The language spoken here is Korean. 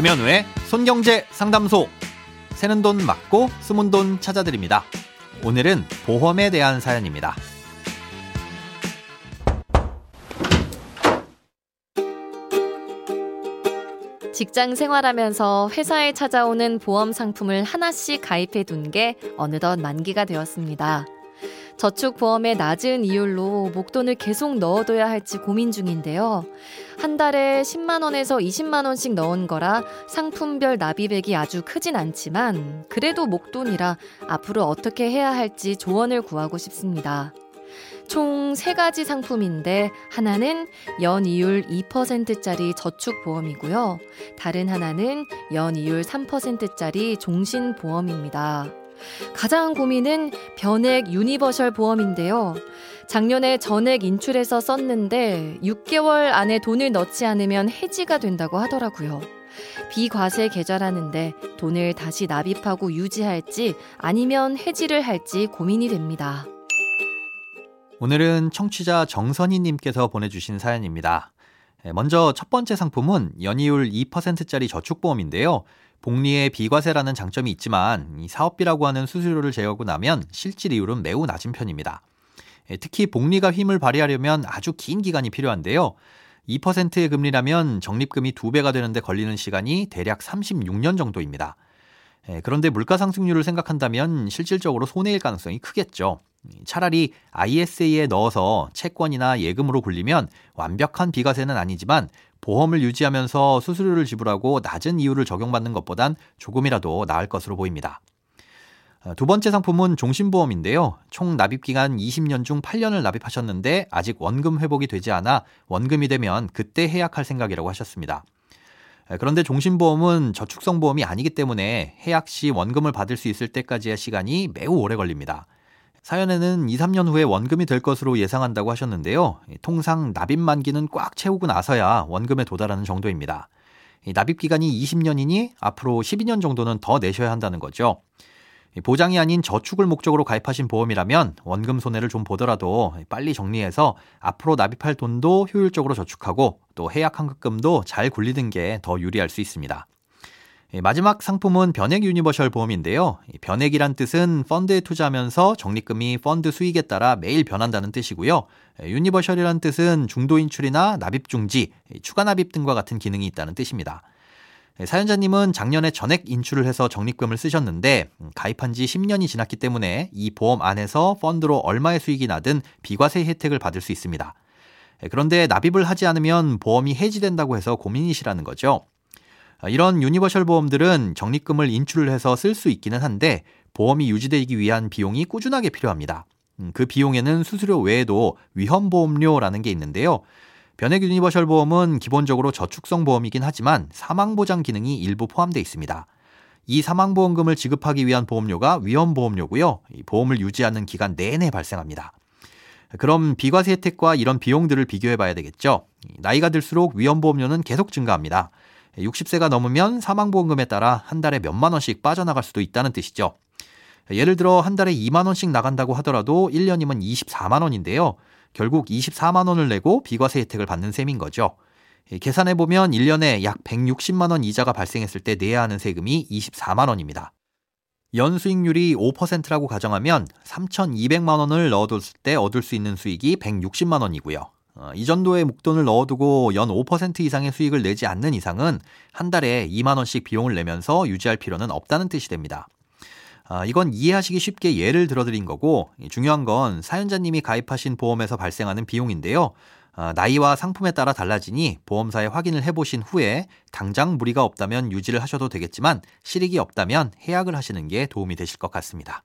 김현우의 손경제 상담소. 새는 돈 맞고 숨은 돈 찾아드립니다. 오늘은 보험에 대한 사연입니다. 직장 생활하면서 회사에 찾아오는 보험 상품을 하나씩 가입해 둔 게 어느덧 만기가 되었습니다. 저축보험의 낮은 이율로 목돈을 계속 넣어둬야 할지 고민 중인데요. 한 달에 10만원에서 20만원씩 넣은 거라 상품별 납입액이 아주 크진 않지만 그래도 목돈이라 앞으로 어떻게 해야 할지 조언을 구하고 싶습니다. 총 세가지 상품인데 하나는 연이율 2%짜리 저축보험이고요. 다른 하나는 연이율 3%짜리 종신보험입니다. 가장 고민은 변액 universal 보험인데요. 작년에 전액 인출해서 썼는데 6개월 안에 돈을 넣지 않으면 해지가 된다고 하더라고요. 비과세 계좌라는데 돈을 다시 납입하고 유지할지 아니면 해지를 할지 고민이 됩니다. 오늘은 청취자 정선희님께서 보내주신 사연입니다. 예, 먼저 첫 번째 상품은 연이율 2%짜리 저축보험인데요. 복리의 비과세라는 장점이 있지만 이 사업비라고 하는 수수료를 제외하고 나면 실질 이율은 매우 낮은 편입니다. 예, 특히 복리가 힘을 발휘하려면 아주 긴 기간이 필요한데요. 2%의 금리라면 적립금이 2배가 되는데 걸리는 시간이 대략 36년 정도입니다. 예, 그런데 물가 상승률을 생각한다면 실질적으로 손해일 가능성이 크겠죠. 차라리 ISA에 넣어서 채권이나 예금으로 굴리면 완벽한 비과세는 아니지만 보험을 유지하면서 수수료를 지불하고 낮은 이율을 적용받는 것보단 조금이라도 나을 것으로 보입니다. 두 번째 상품은 종신보험인데요. 총 납입기간 20년 중 8년을 납입하셨는데 아직 원금 회복이 되지 않아 원금이 되면 그때 해약할 생각이라고 하셨습니다. 그런데 종신보험은 저축성 보험이 아니기 때문에 해약 시 원금을 받을 수 있을 때까지의 시간이 매우 오래 걸립니다. 사연에는 2, 3년 후에 원금이 될 것으로 예상한다고 하셨는데요. 통상 납입 만기는 꽉 채우고 나서야 원금에 도달하는 정도입니다. 납입 기간이 20년이니 앞으로 12년 정도는 더 내셔야 한다는 거죠. 보장이 아닌 저축을 목적으로 가입하신 보험이라면 원금 손해를 좀 보더라도 빨리 정리해서 앞으로 납입할 돈도 효율적으로 저축하고 또 해약 환급금도 잘 굴리는 게 더 유리할 수 있습니다. 예, 마지막 상품은 변액 universal 보험인데요. 변액이란 뜻은 펀드에 투자하면서 적립금이 펀드 수익에 따라 매일 변한다는 뜻이고요. 예, universal이란 뜻은 중도 인출이나 납입 중지, 추가 납입 등과 같은 기능이 있다는 뜻입니다. 예, 사연자님은 작년에 전액 인출을 해서 적립금을 쓰셨는데 음, 가입한 지 10년이 지났기 때문에 이 보험 안에서 펀드로 얼마의 수익이 나든 비과세 혜택을 받을 수 있습니다. 그런데 납입을 하지 않으면 보험이 해지된다고 해서 고민이시라는 거죠. 아, 이런 universal 보험들은 적립금을 인출을 해서 쓸 수 있기는 한데 보험이 유지되기 위한 비용이 꾸준하게 필요합니다. 음, 그 비용에는 수수료 외에도 위험보험료라는 게 있는데요. 변액 universal 보험은 기본적으로 저축성 보험이긴 하지만 사망보장 기능이 일부 포함되어 있습니다. 이 사망보험금을 지급하기 위한 보험료가 위험보험료고요. 보험을 유지하는 기간 내내 발생합니다. 그럼 비과세 혜택과 이런 비용들을 비교해 봐야 되겠죠. 나이가 들수록 위험보험료는 계속 증가합니다. 60세가 넘으면 사망보험금에 따라 한 달에 몇만 원씩 빠져나갈 수도 있다는 뜻이죠. 예를 들어 한 달에 2만 원씩 나간다고 하더라도 1년이면 24만 원인데요. 결국 24만 원을 내고 비과세 혜택을 받는 셈인 거죠. 계산해 보면 1년에 약 160만 원 이자가 발생했을 때 내야 하는 세금이 24만 원입니다. 연 수익률이 5%라고 가정하면 3,200만 원을 넣어뒀을 때 얻을 수 있는 수익이 160만 원이고요. 어, 이 정도의 목돈을 넣어두고 연 5% 이상의 수익을 내지 않는 이상은 한 달에 2만 원씩 비용을 내면서 유지할 필요는 없다는 뜻이 됩니다. 아, 이건 이해하시기 쉽게 예를 들어드린 거고 중요한 건 사연자님이 가입하신 보험에서 발생하는 비용인데요. 아, 나이와 상품에 따라 달라지니 보험사에 확인을 해보신 후에 당장 무리가 없다면 유지를 하셔도 되겠지만 실익이 없다면 해약을 하시는 게 도움이 되실 것 같습니다.